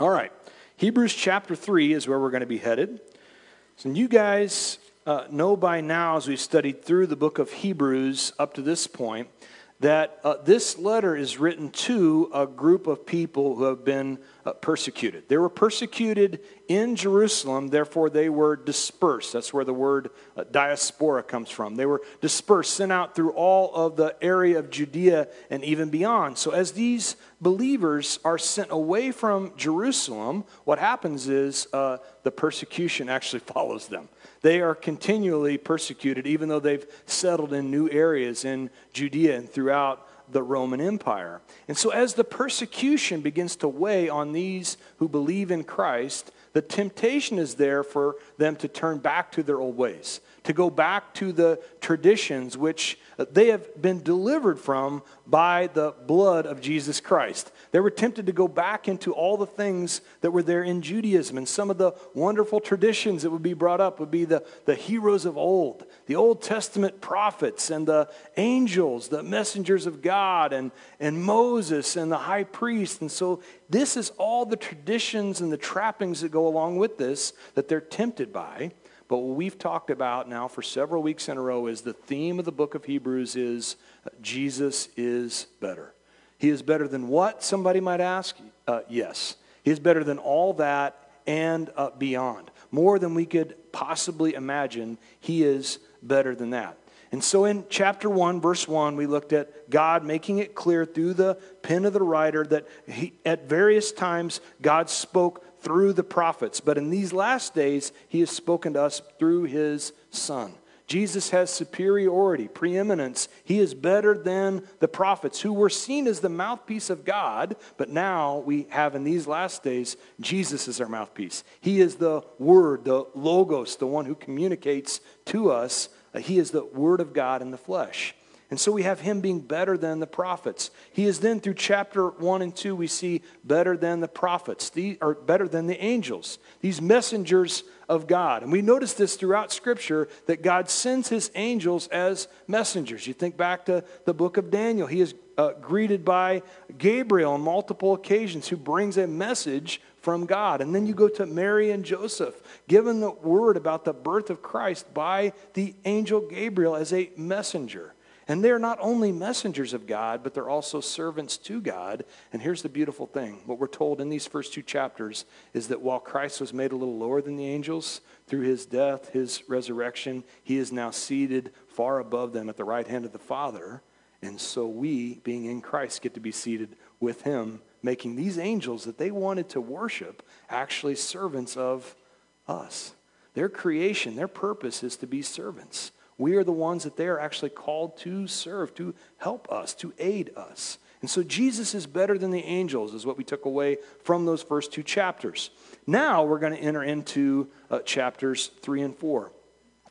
All right. Hebrews chapter 3 is where we're going to be headed. So you guys uh, know by now, as we've studied through the book of Hebrews up to this point, that uh, this letter is written to a group of people who have been uh, persecuted. They were persecuted in Jerusalem, therefore they were dispersed. That's where the word uh, diaspora comes from. They were dispersed, sent out through all of the area of Judea and even beyond. So, as these believers are sent away from Jerusalem, what happens is uh, the persecution actually follows them. They are continually persecuted, even though they've settled in new areas in Judea and throughout the Roman Empire. And so, as the persecution begins to weigh on these who believe in Christ, the temptation is there for them to turn back to their old ways, to go back to the traditions which they have been delivered from by the blood of Jesus Christ. They were tempted to go back into all the things that were there in Judaism. And some of the wonderful traditions that would be brought up would be the, the heroes of old, the Old Testament prophets, and the angels, the messengers of God, and, and Moses, and the high priest. And so, this is all the traditions and the trappings that go along with this that they're tempted by. But what we've talked about now for several weeks in a row is the theme of the book of Hebrews is uh, Jesus is better. He is better than what, somebody might ask? Uh, yes. He is better than all that and uh, beyond. More than we could possibly imagine, He is better than that. And so in chapter 1, verse 1, we looked at God making it clear through the pen of the writer that he, at various times God spoke through the prophets. But in these last days, He has spoken to us through His Son. Jesus has superiority, preeminence. He is better than the prophets who were seen as the mouthpiece of God, but now we have in these last days, Jesus is our mouthpiece. He is the Word, the Logos, the one who communicates to us. Uh, he is the Word of God in the flesh. And so we have him being better than the prophets. He is then through chapter 1 and 2, we see better than the prophets, the, or better than the angels, these messengers of God. And we notice this throughout Scripture that God sends his angels as messengers. You think back to the book of Daniel, he is uh, greeted by Gabriel on multiple occasions who brings a message from God. And then you go to Mary and Joseph, given the word about the birth of Christ by the angel Gabriel as a messenger. And they're not only messengers of God, but they're also servants to God. And here's the beautiful thing what we're told in these first two chapters is that while Christ was made a little lower than the angels through his death, his resurrection, he is now seated far above them at the right hand of the Father. And so we, being in Christ, get to be seated with him, making these angels that they wanted to worship actually servants of us. Their creation, their purpose is to be servants. We are the ones that they are actually called to serve, to help us, to aid us. And so Jesus is better than the angels, is what we took away from those first two chapters. Now we're going to enter into uh, chapters three and four,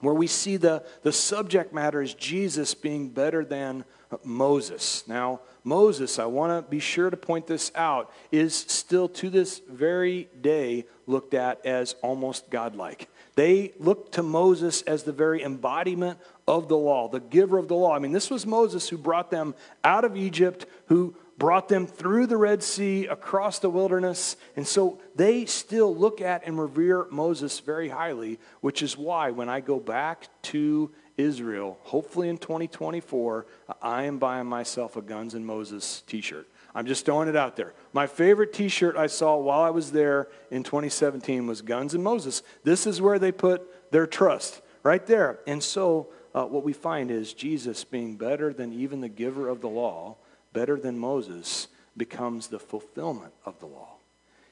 where we see the, the subject matter is Jesus being better than Moses. Now, Moses, I want to be sure to point this out, is still to this very day looked at as almost godlike. They looked to Moses as the very embodiment of the law, the giver of the law. I mean, this was Moses who brought them out of Egypt, who brought them through the Red Sea, across the wilderness. And so they still look at and revere Moses very highly, which is why when I go back to Israel, hopefully in 2024, I am buying myself a Guns and Moses t shirt. I'm just throwing it out there. My favorite t shirt I saw while I was there in 2017 was Guns and Moses. This is where they put their trust, right there. And so, uh, what we find is Jesus being better than even the giver of the law, better than Moses, becomes the fulfillment of the law.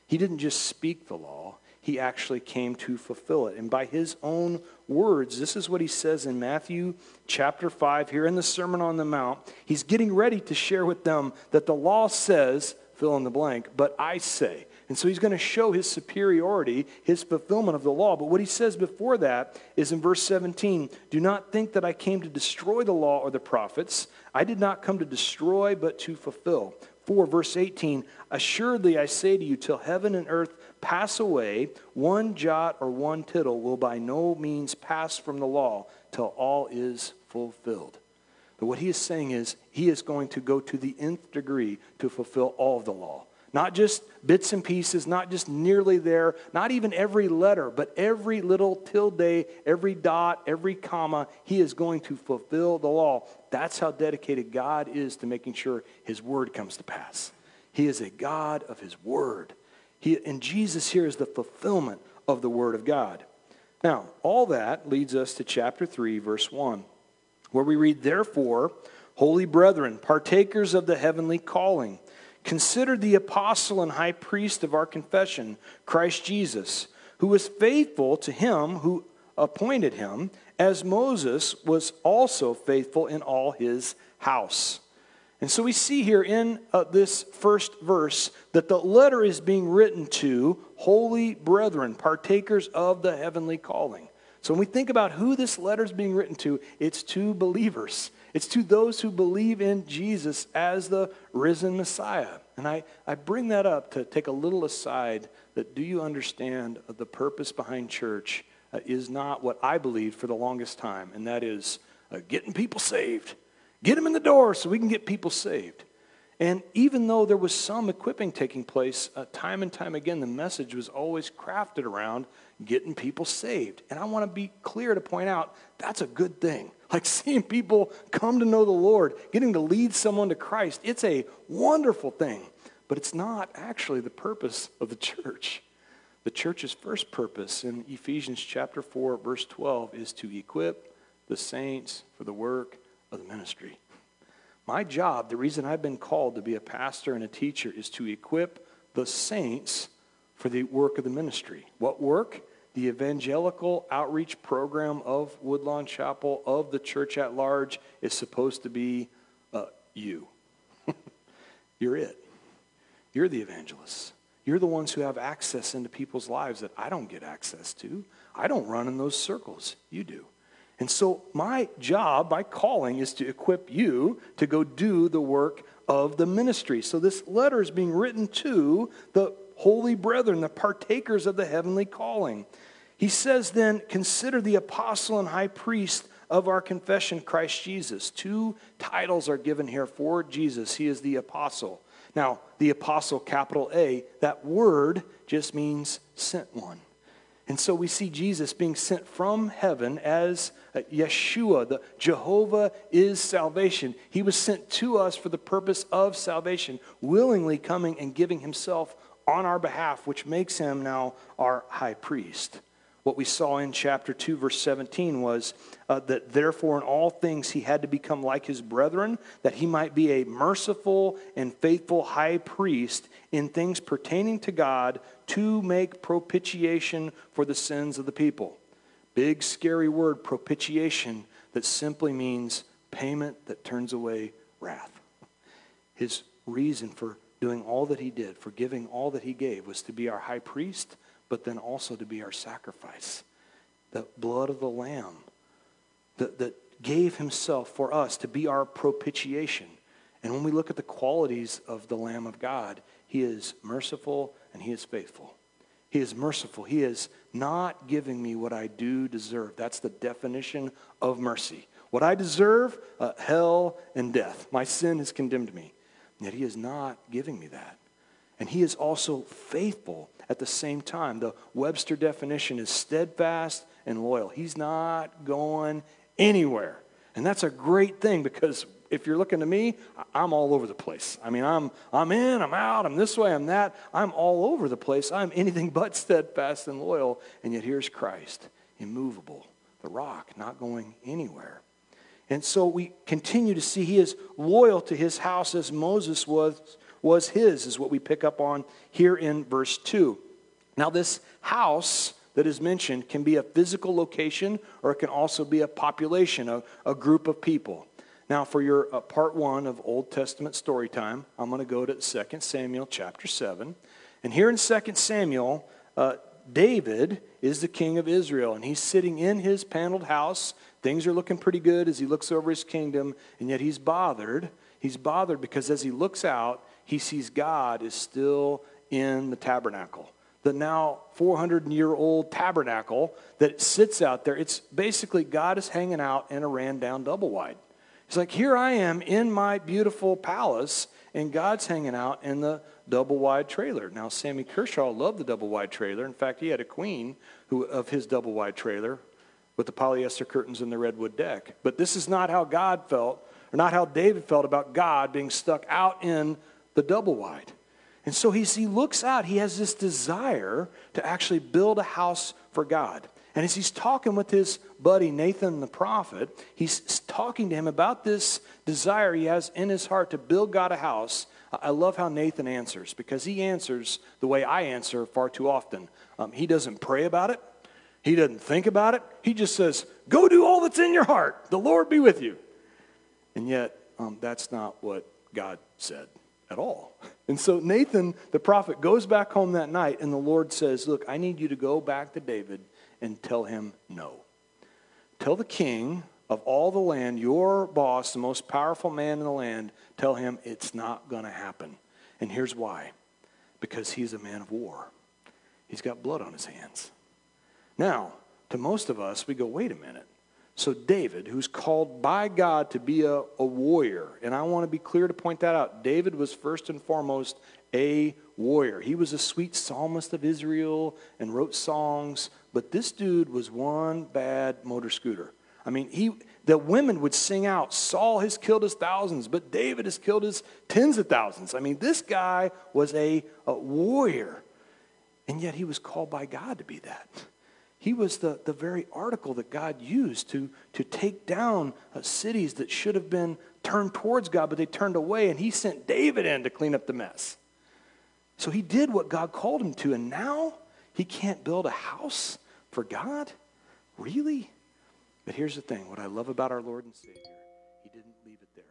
He didn't just speak the law, he actually came to fulfill it. And by his own words, this is what he says in Matthew chapter 5, here in the Sermon on the Mount. He's getting ready to share with them that the law says, fill in the blank, but I say. And so he's going to show his superiority, his fulfillment of the law. But what he says before that is in verse 17 Do not think that I came to destroy the law or the prophets. I did not come to destroy, but to fulfill. 4, verse 18 Assuredly I say to you, till heaven and earth pass away, one jot or one tittle will by no means pass from the law till all is fulfilled. But what he is saying is he is going to go to the nth degree to fulfill all of the law. Not just bits and pieces, not just nearly there, not even every letter, but every little tilde, every dot, every comma, he is going to fulfill the law. That's how dedicated God is to making sure his word comes to pass. He is a God of his word. He, and Jesus here is the fulfillment of the word of God. Now, all that leads us to chapter 3, verse 1, where we read, Therefore, holy brethren, partakers of the heavenly calling, consider the apostle and high priest of our confession, Christ Jesus, who was faithful to him who appointed him, as Moses was also faithful in all his house. And so we see here in uh, this first verse that the letter is being written to holy brethren, partakers of the heavenly calling. So when we think about who this letter is being written to, it's to believers. It's to those who believe in Jesus as the risen Messiah. And I, I bring that up to take a little aside that do you understand the purpose behind church uh, is not what I believed for the longest time, and that is uh, getting people saved. Get them in the door so we can get people saved. And even though there was some equipping taking place, uh, time and time again, the message was always crafted around getting people saved. And I want to be clear to point out that's a good thing. Like seeing people come to know the Lord, getting to lead someone to Christ, it's a wonderful thing. But it's not actually the purpose of the church. The church's first purpose in Ephesians chapter 4, verse 12, is to equip the saints for the work of the ministry. My job, the reason I've been called to be a pastor and a teacher, is to equip the saints for the work of the ministry. What work? The evangelical outreach program of Woodlawn Chapel, of the church at large, is supposed to be uh, you. You're it. You're the evangelists. You're the ones who have access into people's lives that I don't get access to. I don't run in those circles. You do. And so, my job, my calling, is to equip you to go do the work of the ministry. So, this letter is being written to the holy brethren, the partakers of the heavenly calling. He says, then, consider the apostle and high priest of our confession, Christ Jesus. Two titles are given here for Jesus. He is the apostle. Now, the apostle, capital A, that word just means sent one. And so we see Jesus being sent from heaven as uh, Yeshua, the Jehovah is salvation. He was sent to us for the purpose of salvation, willingly coming and giving himself on our behalf, which makes him now our high priest. What we saw in chapter 2, verse 17 was uh, that therefore in all things he had to become like his brethren, that he might be a merciful and faithful high priest in things pertaining to God to make propitiation for the sins of the people. Big, scary word, propitiation, that simply means payment that turns away wrath. His reason for doing all that he did, forgiving all that he gave, was to be our high priest but then also to be our sacrifice. The blood of the Lamb that, that gave himself for us to be our propitiation. And when we look at the qualities of the Lamb of God, he is merciful and he is faithful. He is merciful. He is not giving me what I do deserve. That's the definition of mercy. What I deserve, uh, hell and death. My sin has condemned me. Yet he is not giving me that. And he is also faithful at the same time. The Webster definition is steadfast and loyal. He's not going anywhere. And that's a great thing because if you're looking to me, I'm all over the place. I mean, I'm, I'm in, I'm out, I'm this way, I'm that. I'm all over the place. I'm anything but steadfast and loyal. And yet here's Christ, immovable, the rock, not going anywhere. And so we continue to see he is loyal to his house as Moses was was his, is what we pick up on here in verse 2. Now, this house that is mentioned can be a physical location or it can also be a population, a, a group of people. Now, for your uh, part one of Old Testament story time, I'm going to go to 2 Samuel chapter 7. And here in 2 Samuel, uh, David is the king of Israel, and he's sitting in his paneled house. Things are looking pretty good as he looks over his kingdom, and yet he's bothered. He's bothered because as he looks out, he sees God is still in the tabernacle. The now 400 year old tabernacle that sits out there, it's basically God is hanging out in a ran down double wide. He's like, Here I am in my beautiful palace, and God's hanging out in the double wide trailer. Now, Sammy Kershaw loved the double wide trailer. In fact, he had a queen who, of his double wide trailer with the polyester curtains and the redwood deck. But this is not how God felt, or not how David felt about God being stuck out in the double wide. And so he's, he looks out, he has this desire to actually build a house for God. And as he's talking with his buddy Nathan the prophet, he's talking to him about this desire he has in his heart to build God a house. I love how Nathan answers because he answers the way I answer far too often. Um, he doesn't pray about it, he doesn't think about it. He just says, Go do all that's in your heart. The Lord be with you. And yet, um, that's not what God said at all. And so Nathan, the prophet, goes back home that night, and the Lord says, Look, I need you to go back to David and tell him no. Tell the king of all the land, your boss, the most powerful man in the land, tell him it's not going to happen. And here's why because he's a man of war, he's got blood on his hands. Now, to most of us, we go, wait a minute. So, David, who's called by God to be a, a warrior, and I want to be clear to point that out. David was first and foremost a warrior. He was a sweet psalmist of Israel and wrote songs, but this dude was one bad motor scooter. I mean, he, the women would sing out, Saul has killed his thousands, but David has killed his tens of thousands. I mean, this guy was a, a warrior, and yet he was called by God to be that. He was the, the very article that God used to, to take down uh, cities that should have been turned towards God, but they turned away, and he sent David in to clean up the mess. So he did what God called him to, and now he can't build a house for God? Really? But here's the thing what I love about our Lord and Savior, he didn't leave it there.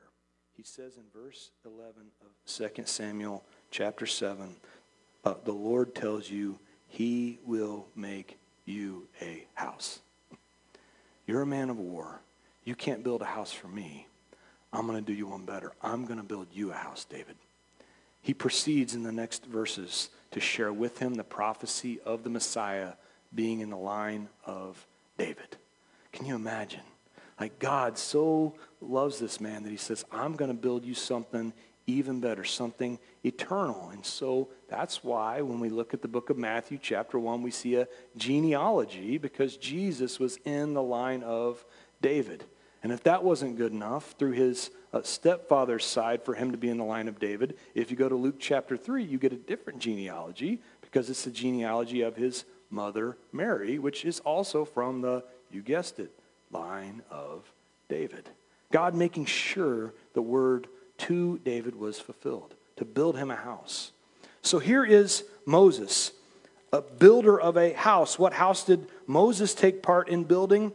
He says in verse 11 of 2 Samuel chapter 7, uh, the Lord tells you, He will make you a house. You're a man of war. You can't build a house for me. I'm going to do you one better. I'm going to build you a house, David. He proceeds in the next verses to share with him the prophecy of the Messiah being in the line of David. Can you imagine? Like God so loves this man that he says, I'm going to build you something even better, something eternal. And so that's why when we look at the book of Matthew, chapter 1, we see a genealogy because Jesus was in the line of David. And if that wasn't good enough, through his uh, stepfather's side for him to be in the line of David, if you go to Luke chapter 3, you get a different genealogy because it's the genealogy of his mother Mary, which is also from the, you guessed it, line of David. God making sure the word to David was fulfilled, to build him a house. So here is Moses, a builder of a house. What house did Moses take part in building?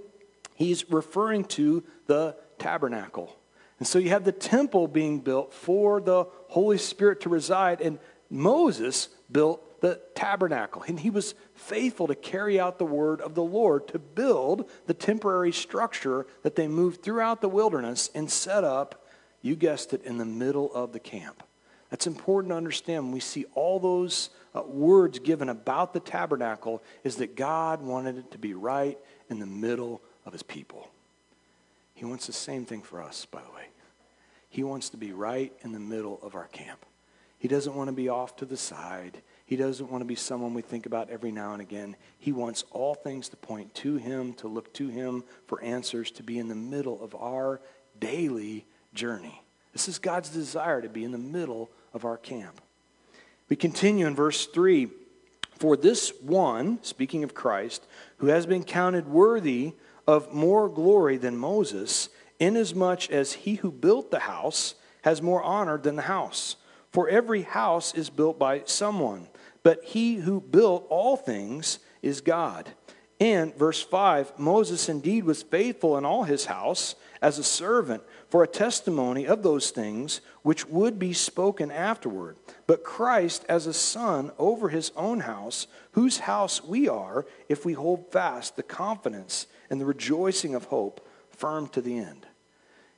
He's referring to the tabernacle. And so you have the temple being built for the Holy Spirit to reside, and Moses built the tabernacle. And he was faithful to carry out the word of the Lord to build the temporary structure that they moved throughout the wilderness and set up you guessed it, in the middle of the camp. That's important to understand we see all those uh, words given about the tabernacle is that God wanted it to be right in the middle of his people. He wants the same thing for us, by the way. He wants to be right in the middle of our camp. He doesn't want to be off to the side. He doesn't want to be someone we think about every now and again. He wants all things to point to him, to look to him for answers, to be in the middle of our daily journey. This is God's desire to be in the middle of our camp. We continue in verse 3 For this one, speaking of Christ, who has been counted worthy of more glory than Moses, inasmuch as he who built the house has more honor than the house. For every house is built by someone, but he who built all things is God. And verse 5 Moses indeed was faithful in all his house as a servant for a testimony of those things which would be spoken afterward, but Christ as a son over his own house, whose house we are if we hold fast the confidence and the rejoicing of hope firm to the end.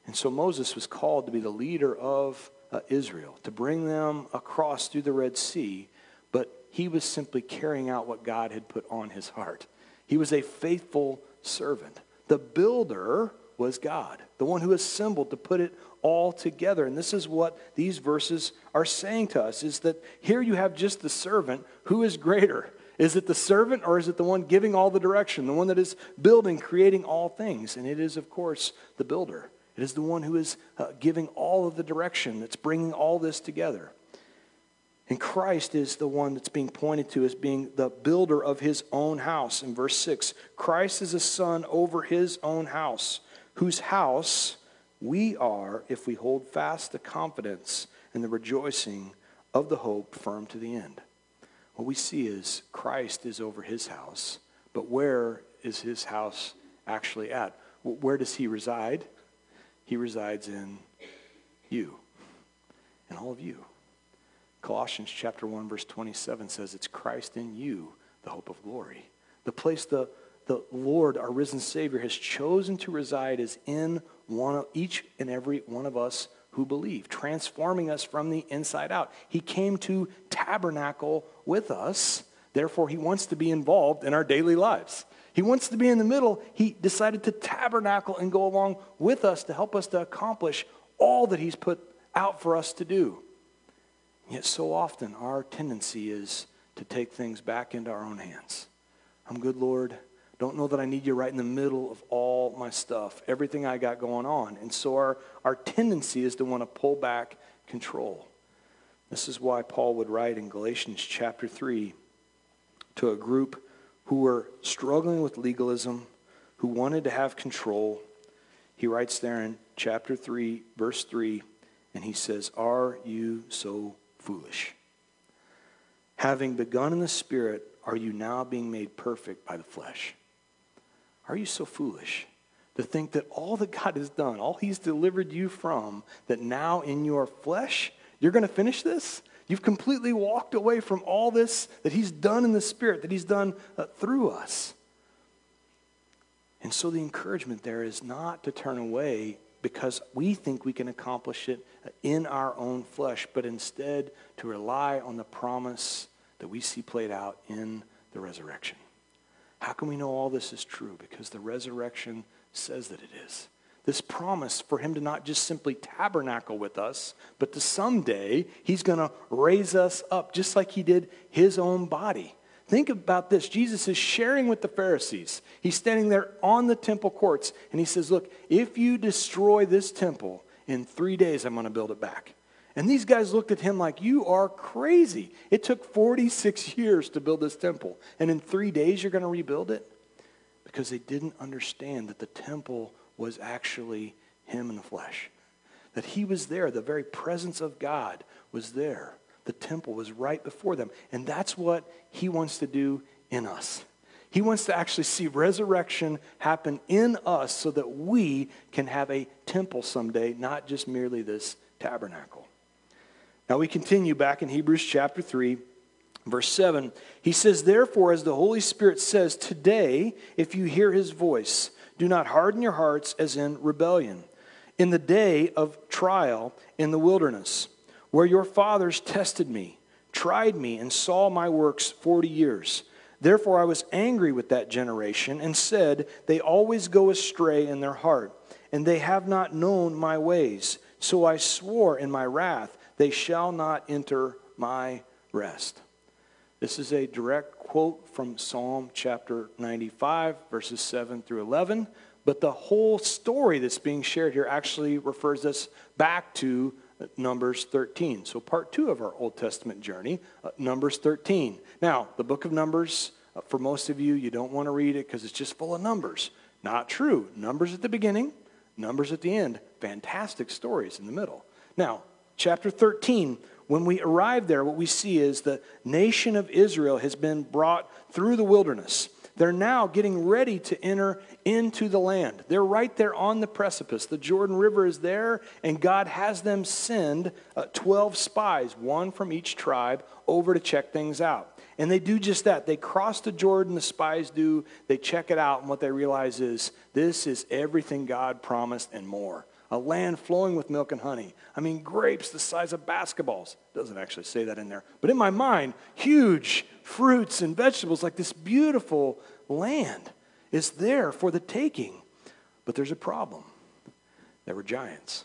And so Moses was called to be the leader of uh, Israel, to bring them across through the Red Sea, but he was simply carrying out what God had put on his heart. He was a faithful servant. The builder was God, the one who assembled to put it all together. And this is what these verses are saying to us is that here you have just the servant who is greater. Is it the servant or is it the one giving all the direction, the one that is building, creating all things? And it is, of course, the builder. It is the one who is uh, giving all of the direction, that's bringing all this together. And Christ is the one that's being pointed to as being the builder of his own house. In verse 6, Christ is a son over his own house, whose house we are if we hold fast the confidence and the rejoicing of the hope firm to the end. What we see is Christ is over his house, but where is his house actually at? Where does he reside? He resides in you, in all of you. Colossians chapter 1 verse 27 says it's Christ in you, the hope of glory. The place the, the Lord, our risen Savior, has chosen to reside is in one of, each and every one of us who believe, transforming us from the inside out. He came to tabernacle with us. Therefore, he wants to be involved in our daily lives. He wants to be in the middle. He decided to tabernacle and go along with us to help us to accomplish all that he's put out for us to do. Yet so often our tendency is to take things back into our own hands. I'm good, Lord. Don't know that I need you right in the middle of all my stuff, everything I got going on. And so our, our tendency is to want to pull back control. This is why Paul would write in Galatians chapter 3 to a group who were struggling with legalism, who wanted to have control. He writes there in chapter 3, verse 3, and he says, Are you so foolish. Having begun in the Spirit, are you now being made perfect by the flesh? Are you so foolish to think that all that God has done, all He's delivered you from, that now in your flesh, you're going to finish this? You've completely walked away from all this that He's done in the Spirit, that He's done uh, through us. And so the encouragement there is not to turn away because we think we can accomplish it in our own flesh, but instead to rely on the promise that we see played out in the resurrection. How can we know all this is true? Because the resurrection says that it is. This promise for him to not just simply tabernacle with us, but to someday he's going to raise us up just like he did his own body. Think about this. Jesus is sharing with the Pharisees. He's standing there on the temple courts, and he says, Look, if you destroy this temple, in three days I'm going to build it back. And these guys looked at him like, You are crazy. It took 46 years to build this temple, and in three days you're going to rebuild it? Because they didn't understand that the temple was actually him in the flesh, that he was there, the very presence of God was there. The temple was right before them. And that's what he wants to do in us. He wants to actually see resurrection happen in us so that we can have a temple someday, not just merely this tabernacle. Now we continue back in Hebrews chapter 3, verse 7. He says, Therefore, as the Holy Spirit says, Today, if you hear his voice, do not harden your hearts as in rebellion, in the day of trial in the wilderness where your fathers tested me, tried me, and saw my works forty years. Therefore I was angry with that generation and said, They always go astray in their heart, and they have not known my ways. So I swore in my wrath, They shall not enter my rest. This is a direct quote from Psalm chapter 95, verses 7 through 11. But the whole story that's being shared here actually refers us back to Numbers 13. So, part two of our Old Testament journey, uh, Numbers 13. Now, the book of Numbers, uh, for most of you, you don't want to read it because it's just full of numbers. Not true. Numbers at the beginning, numbers at the end. Fantastic stories in the middle. Now, chapter 13, when we arrive there, what we see is the nation of Israel has been brought through the wilderness. They're now getting ready to enter into the land. They're right there on the precipice. The Jordan River is there, and God has them send uh, 12 spies, one from each tribe, over to check things out. And they do just that. They cross the Jordan, the spies do, they check it out, and what they realize is this is everything God promised and more a land flowing with milk and honey. I mean, grapes the size of basketballs. Doesn't actually say that in there. But in my mind, huge fruits and vegetables, like this beautiful land is there for the taking. But there's a problem. There were giants.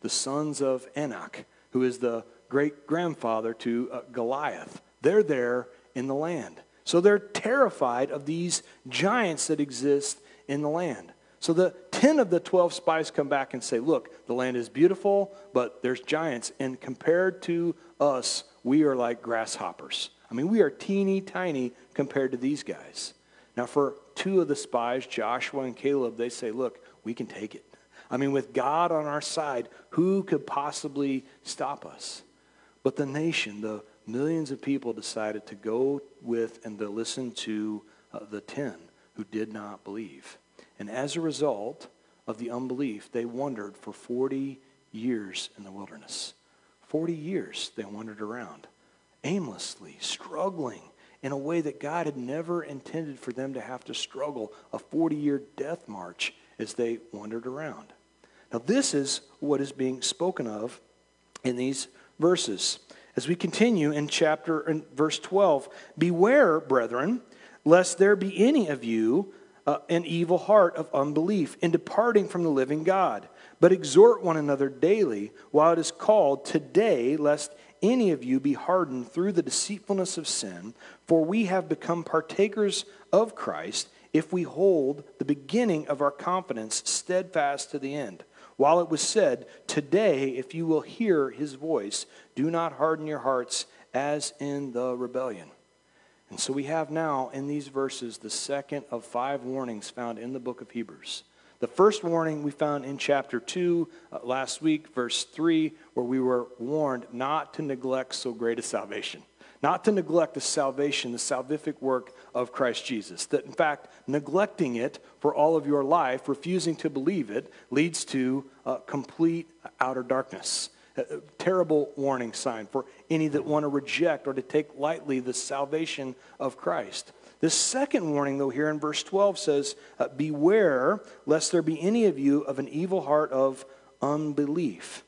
The sons of Anak, who is the great grandfather to uh, Goliath, they're there in the land. So they're terrified of these giants that exist in the land. So the 10 of the 12 spies come back and say, Look, the land is beautiful, but there's giants. And compared to us, we are like grasshoppers. I mean, we are teeny tiny compared to these guys. Now, for two of the spies, Joshua and Caleb, they say, Look, we can take it. I mean, with God on our side, who could possibly stop us? But the nation, the millions of people decided to go with and to listen to uh, the 10 who did not believe. And as a result of the unbelief, they wandered for 40 years in the wilderness. 40 years they wandered around, aimlessly, struggling in a way that God had never intended for them to have to struggle a 40 year death march as they wandered around. Now, this is what is being spoken of in these verses. As we continue in chapter in verse 12, beware, brethren, lest there be any of you uh, an evil heart of unbelief in departing from the living God. But exhort one another daily while it is called today, lest any of you be hardened through the deceitfulness of sin. For we have become partakers of Christ if we hold the beginning of our confidence steadfast to the end. While it was said, Today, if you will hear his voice, do not harden your hearts as in the rebellion. And so we have now in these verses the second of five warnings found in the book of Hebrews. The first warning we found in chapter 2 uh, last week, verse 3, where we were warned not to neglect so great a salvation, not to neglect the salvation, the salvific work of Christ Jesus. That in fact, neglecting it for all of your life, refusing to believe it, leads to uh, complete outer darkness. Terrible warning sign for any that want to reject or to take lightly the salvation of Christ. The second warning, though, here in verse 12 says, uh, Beware lest there be any of you of an evil heart of unbelief.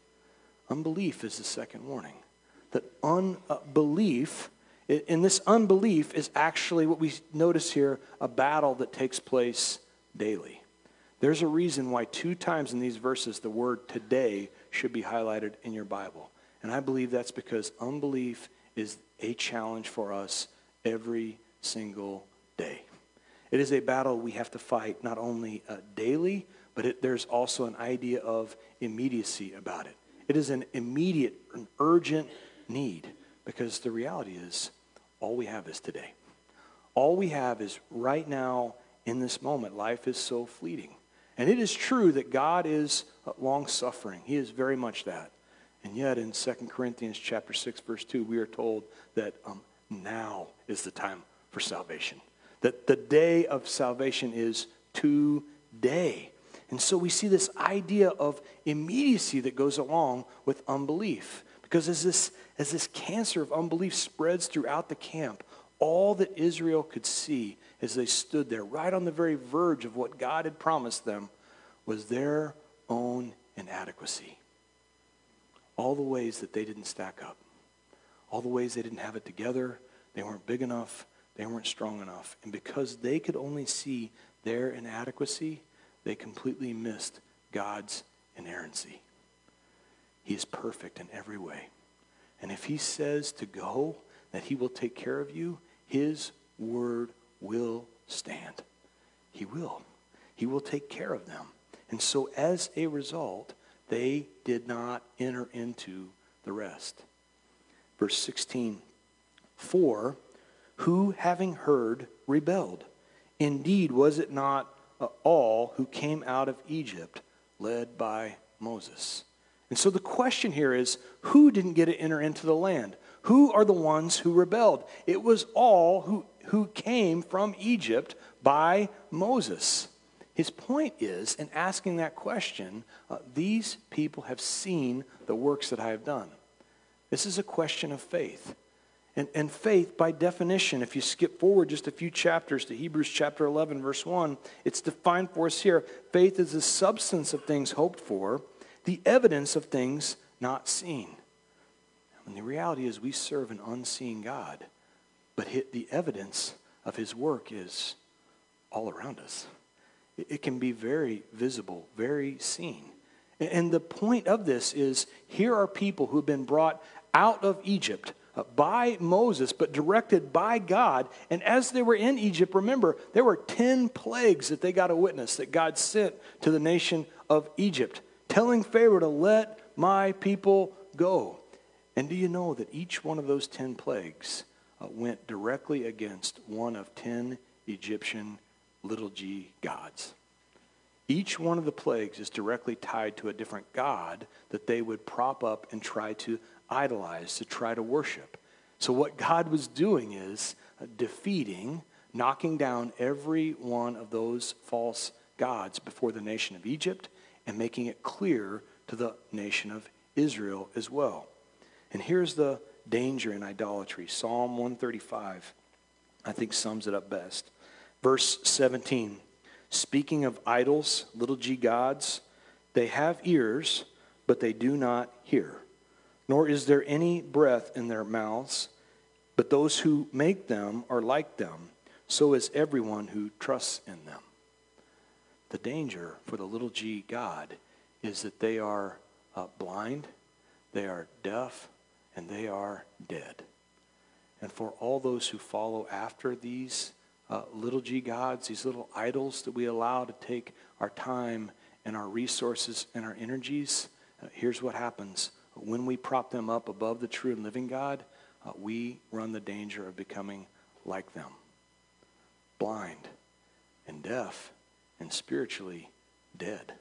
Unbelief is the second warning. That unbelief, in this unbelief, is actually what we notice here a battle that takes place daily. There's a reason why two times in these verses the word today should be highlighted in your Bible. And I believe that's because unbelief is a challenge for us every single day. It is a battle we have to fight not only uh, daily, but it, there's also an idea of immediacy about it. It is an immediate, an urgent need because the reality is all we have is today. All we have is right now in this moment. Life is so fleeting. And it is true that God is uh, long suffering. He is very much that. And yet in 2 Corinthians chapter 6 verse 2 we are told that um, now is the time for salvation. That the day of salvation is today. And so we see this idea of immediacy that goes along with unbelief. Because as this, as this cancer of unbelief spreads throughout the camp, all that Israel could see as they stood there, right on the very verge of what God had promised them, was their own inadequacy. All the ways that they didn't stack up, all the ways they didn't have it together, they weren't big enough, they weren't strong enough. And because they could only see their inadequacy, they completely missed God's inerrancy. He is perfect in every way. And if he says to go, that he will take care of you, his word will stand. He will. He will take care of them. And so, as a result, they did not enter into the rest. Verse 16 For who, having heard, rebelled? Indeed, was it not uh, all who came out of Egypt led by Moses? And so the question here is who didn't get to enter into the land? Who are the ones who rebelled? It was all who, who came from Egypt by Moses. His point is, in asking that question, uh, these people have seen the works that I have done. This is a question of faith. And, and faith, by definition, if you skip forward just a few chapters to Hebrews chapter 11, verse 1, it's defined for us here. Faith is the substance of things hoped for, the evidence of things not seen. And the reality is, we serve an unseen God, but the evidence of his work is all around us. It can be very visible, very seen. And the point of this is here are people who have been brought out of Egypt uh, by Moses, but directed by God. And as they were in Egypt, remember, there were 10 plagues that they got to witness that God sent to the nation of Egypt, telling Pharaoh to let my people go. And do you know that each one of those 10 plagues uh, went directly against one of 10 Egyptian little g gods? Each one of the plagues is directly tied to a different god that they would prop up and try to idolize, to try to worship. So, what God was doing is uh, defeating, knocking down every one of those false gods before the nation of Egypt and making it clear to the nation of Israel as well. And here's the danger in idolatry Psalm 135, I think, sums it up best. Verse 17 Speaking of idols, little g gods, they have ears, but they do not hear nor is there any breath in their mouths, but those who make them are like them. So is everyone who trusts in them. The danger for the little g God is that they are uh, blind, they are deaf, and they are dead. And for all those who follow after these uh, little g gods, these little idols that we allow to take our time and our resources and our energies, uh, here's what happens when we prop them up above the true and living God, uh, we run the danger of becoming like them blind and deaf and spiritually dead.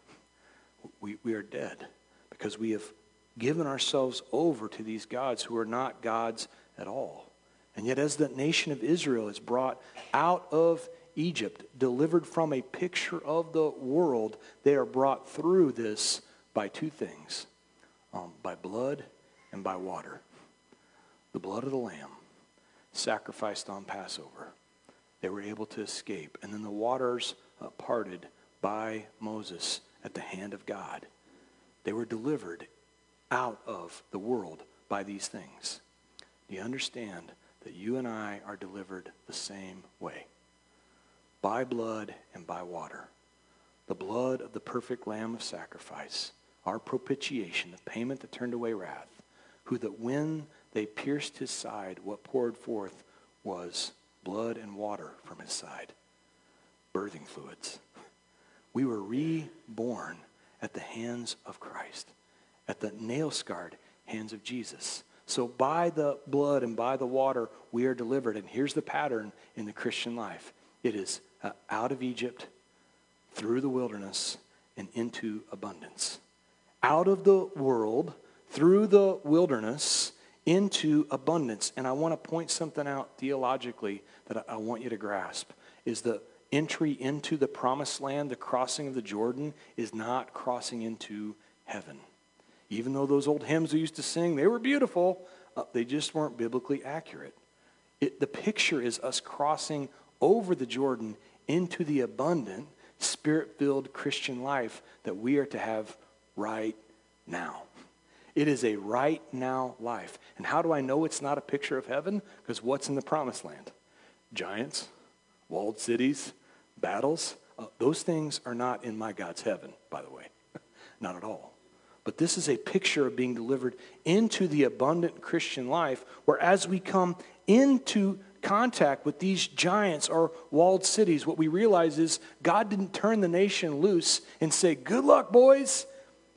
We, we are dead because we have given ourselves over to these gods who are not gods at all. And yet, as the nation of Israel is brought out of Egypt, delivered from a picture of the world, they are brought through this by two things um, by blood and by water. The blood of the Lamb sacrificed on Passover. They were able to escape. And then the waters uh, parted by Moses at the hand of God. They were delivered out of the world by these things. Do you understand that you and I are delivered the same way? By blood and by water. The blood of the perfect Lamb of sacrifice our propitiation, the payment that turned away wrath, who that when they pierced his side, what poured forth was blood and water from his side, birthing fluids. We were reborn at the hands of Christ, at the nail scarred hands of Jesus. So by the blood and by the water, we are delivered. And here's the pattern in the Christian life it is uh, out of Egypt, through the wilderness, and into abundance out of the world through the wilderness into abundance. And I want to point something out theologically that I want you to grasp is the entry into the promised land, the crossing of the Jordan, is not crossing into heaven. Even though those old hymns we used to sing, they were beautiful, uh, they just weren't biblically accurate. It, the picture is us crossing over the Jordan into the abundant, spirit filled Christian life that we are to have right now. It is a right now life. And how do I know it's not a picture of heaven? Because what's in the promised land? Giants, walled cities, battles. Uh, those things are not in my God's heaven, by the way. not at all. But this is a picture of being delivered into the abundant Christian life, where as we come into contact with these giants or walled cities, what we realize is God didn't turn the nation loose and say, Good luck, boys.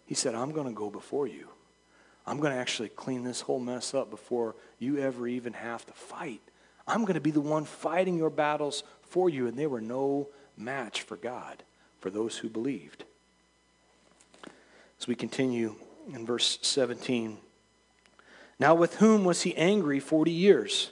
He said, I'm going to go before you. I'm going to actually clean this whole mess up before you ever even have to fight. I'm going to be the one fighting your battles for you. And they were no match for God, for those who believed. As we continue in verse 17. Now, with whom was he angry 40 years?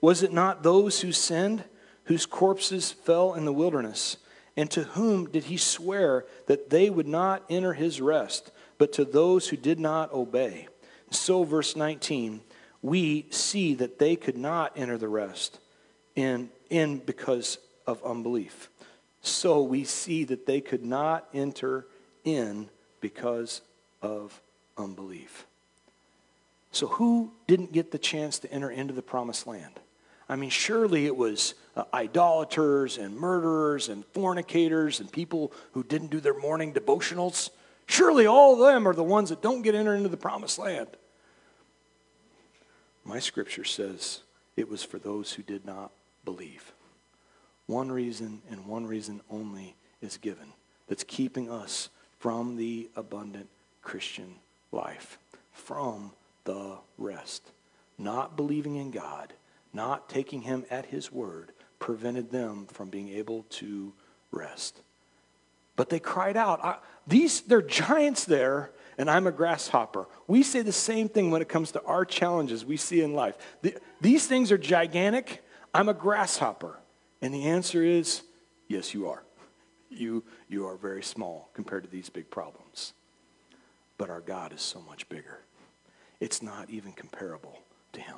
Was it not those who sinned, whose corpses fell in the wilderness? And to whom did he swear that they would not enter his rest? but to those who did not obey. So, verse 19, we see that they could not enter the rest in, in because of unbelief. So we see that they could not enter in because of unbelief. So, who didn't get the chance to enter into the promised land? I mean, surely it was uh, idolaters and murderers and fornicators and people who didn't do their morning devotionals Surely all of them are the ones that don't get entered into the promised land. My scripture says it was for those who did not believe. One reason and one reason only is given that's keeping us from the abundant Christian life, from the rest. Not believing in God, not taking Him at His word, prevented them from being able to rest. But they cried out. these, they're giants there, and I'm a grasshopper. We say the same thing when it comes to our challenges we see in life. The, these things are gigantic. I'm a grasshopper. And the answer is yes, you are. You, you are very small compared to these big problems. But our God is so much bigger. It's not even comparable to Him.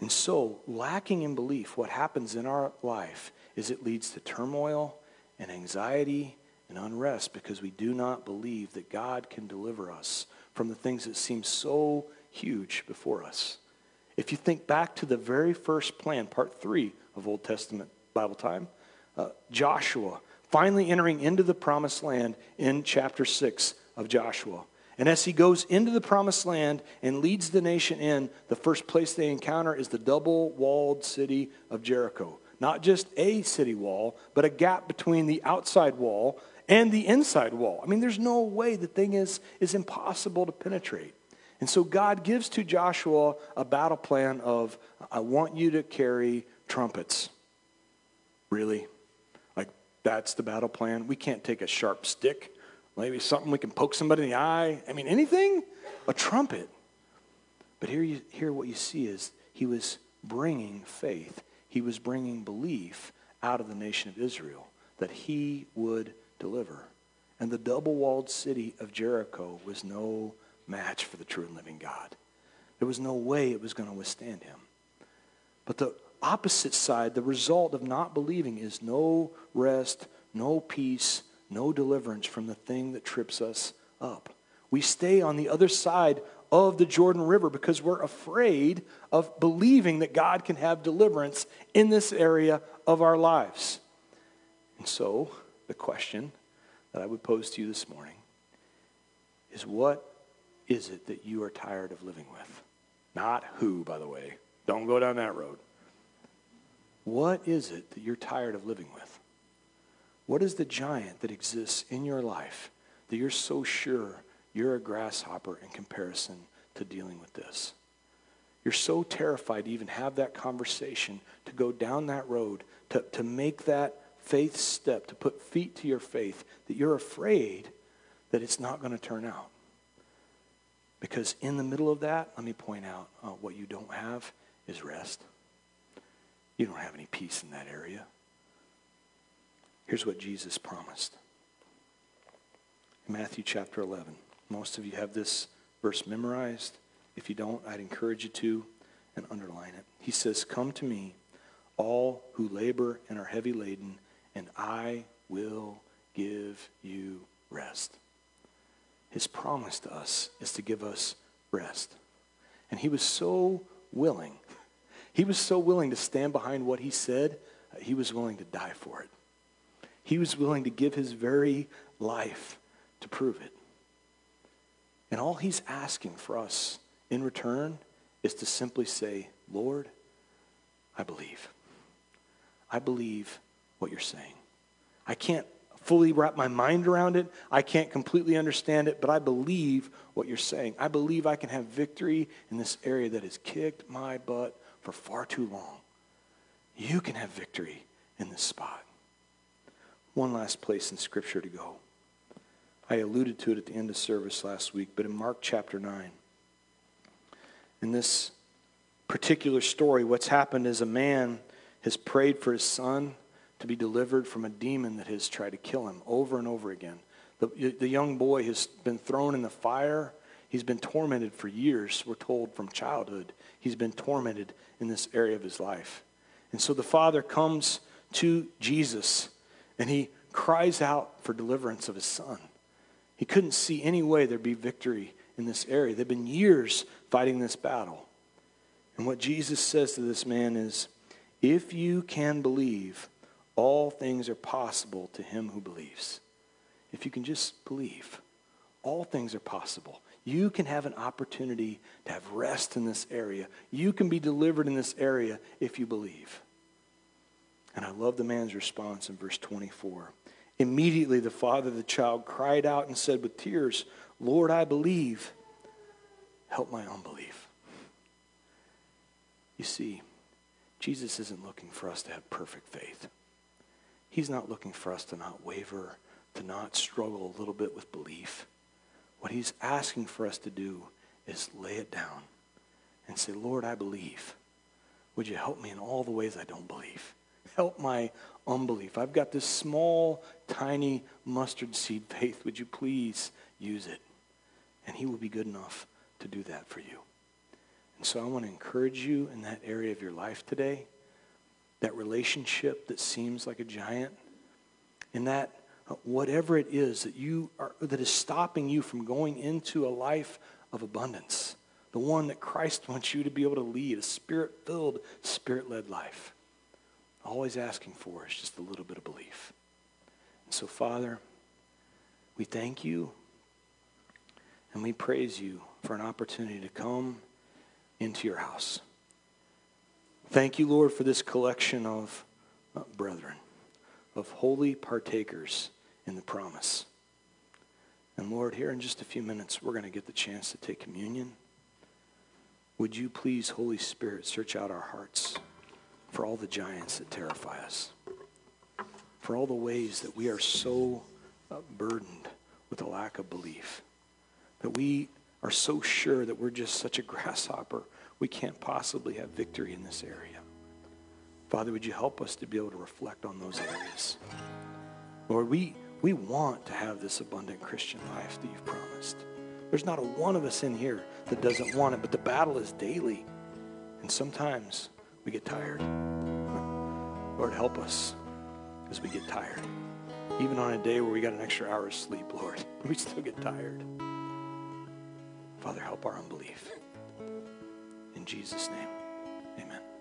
And so, lacking in belief, what happens in our life is it leads to turmoil and anxiety and unrest because we do not believe that God can deliver us from the things that seem so huge before us. If you think back to the very first plan, part three of Old Testament Bible time, uh, Joshua finally entering into the promised land in chapter 6 of Joshua. And as he goes into the promised land and leads the nation in, the first place they encounter is the double walled city of Jericho. Not just a city wall, but a gap between the outside wall and the inside wall. I mean, there's no way the thing is, is impossible to penetrate. And so God gives to Joshua a battle plan of, I want you to carry trumpets. Really? That's the battle plan? We can't take a sharp stick Maybe something we can poke somebody in the eye. I mean, anything? A trumpet. But here, you, here what you see is he was bringing faith. He was bringing belief out of the nation of Israel that he would deliver. And the double walled city of Jericho was no match for the true and living God. There was no way it was going to withstand him. But the opposite side, the result of not believing, is no rest, no peace, no deliverance from the thing that trips us up. We stay on the other side of the Jordan River because we're afraid of believing that God can have deliverance in this area of our lives. And so, the question that I would pose to you this morning is what is it that you are tired of living with? Not who, by the way. Don't go down that road. What is it that you're tired of living with? What is the giant that exists in your life that you're so sure you're a grasshopper in comparison to dealing with this? You're so terrified to even have that conversation, to go down that road, to, to make that faith step, to put feet to your faith, that you're afraid that it's not going to turn out. Because in the middle of that, let me point out uh, what you don't have is rest. You don't have any peace in that area. Here's what Jesus promised. Matthew chapter 11. Most of you have this verse memorized. If you don't, I'd encourage you to and underline it. He says, Come to me, all who labor and are heavy laden, and I will give you rest. His promise to us is to give us rest. And he was so willing. He was so willing to stand behind what he said, uh, he was willing to die for it. He was willing to give his very life to prove it. And all he's asking for us in return is to simply say, Lord, I believe. I believe what you're saying. I can't fully wrap my mind around it. I can't completely understand it, but I believe what you're saying. I believe I can have victory in this area that has kicked my butt for far too long. You can have victory in this spot one last place in Scripture to go. I alluded to it at the end of service last week, but in Mark chapter 9, in this particular story, what's happened is a man has prayed for his son to be delivered from a demon that has tried to kill him over and over again. The, the young boy has been thrown in the fire. He's been tormented for years, we're told from childhood. He's been tormented in this area of his life. And so the father comes to Jesus and he cries out for deliverance of his son. He couldn't see any way there'd be victory in this area. They've been years fighting this battle. And what Jesus says to this man is if you can believe, all things are possible to him who believes. if you can just believe, all things are possible. You can have an opportunity to have rest in this area. You can be delivered in this area if you believe. And I love the man's response in verse 24. Immediately, the father of the child cried out and said with tears, Lord, I believe. Help my unbelief. You see, Jesus isn't looking for us to have perfect faith. He's not looking for us to not waver, to not struggle a little bit with belief. What he's asking for us to do is lay it down and say, Lord, I believe. Would you help me in all the ways I don't believe? Help my unbelief. I've got this small, tiny mustard seed faith. Would you please use it? And he will be good enough to do that for you. And so I want to encourage you in that area of your life today, that relationship that seems like a giant, in that whatever it is that you are that is stopping you from going into a life of abundance, the one that Christ wants you to be able to lead, a spirit-filled, spirit-led life. Always asking for is just a little bit of belief. And so, Father, we thank you and we praise you for an opportunity to come into your house. Thank you, Lord, for this collection of uh, brethren, of holy partakers in the promise. And Lord, here in just a few minutes, we're going to get the chance to take communion. Would you please, Holy Spirit, search out our hearts for all the giants that terrify us, for all the ways that we are so uh, burdened with a lack of belief, that we are so sure that we're just such a grasshopper, we can't possibly have victory in this area. Father, would you help us to be able to reflect on those areas? Lord, we, we want to have this abundant Christian life that you've promised. There's not a one of us in here that doesn't want it, but the battle is daily. And sometimes we get tired. Lord, help us as we get tired. Even on a day where we got an extra hour of sleep, Lord, we still get tired. Father, help our unbelief. In Jesus' name.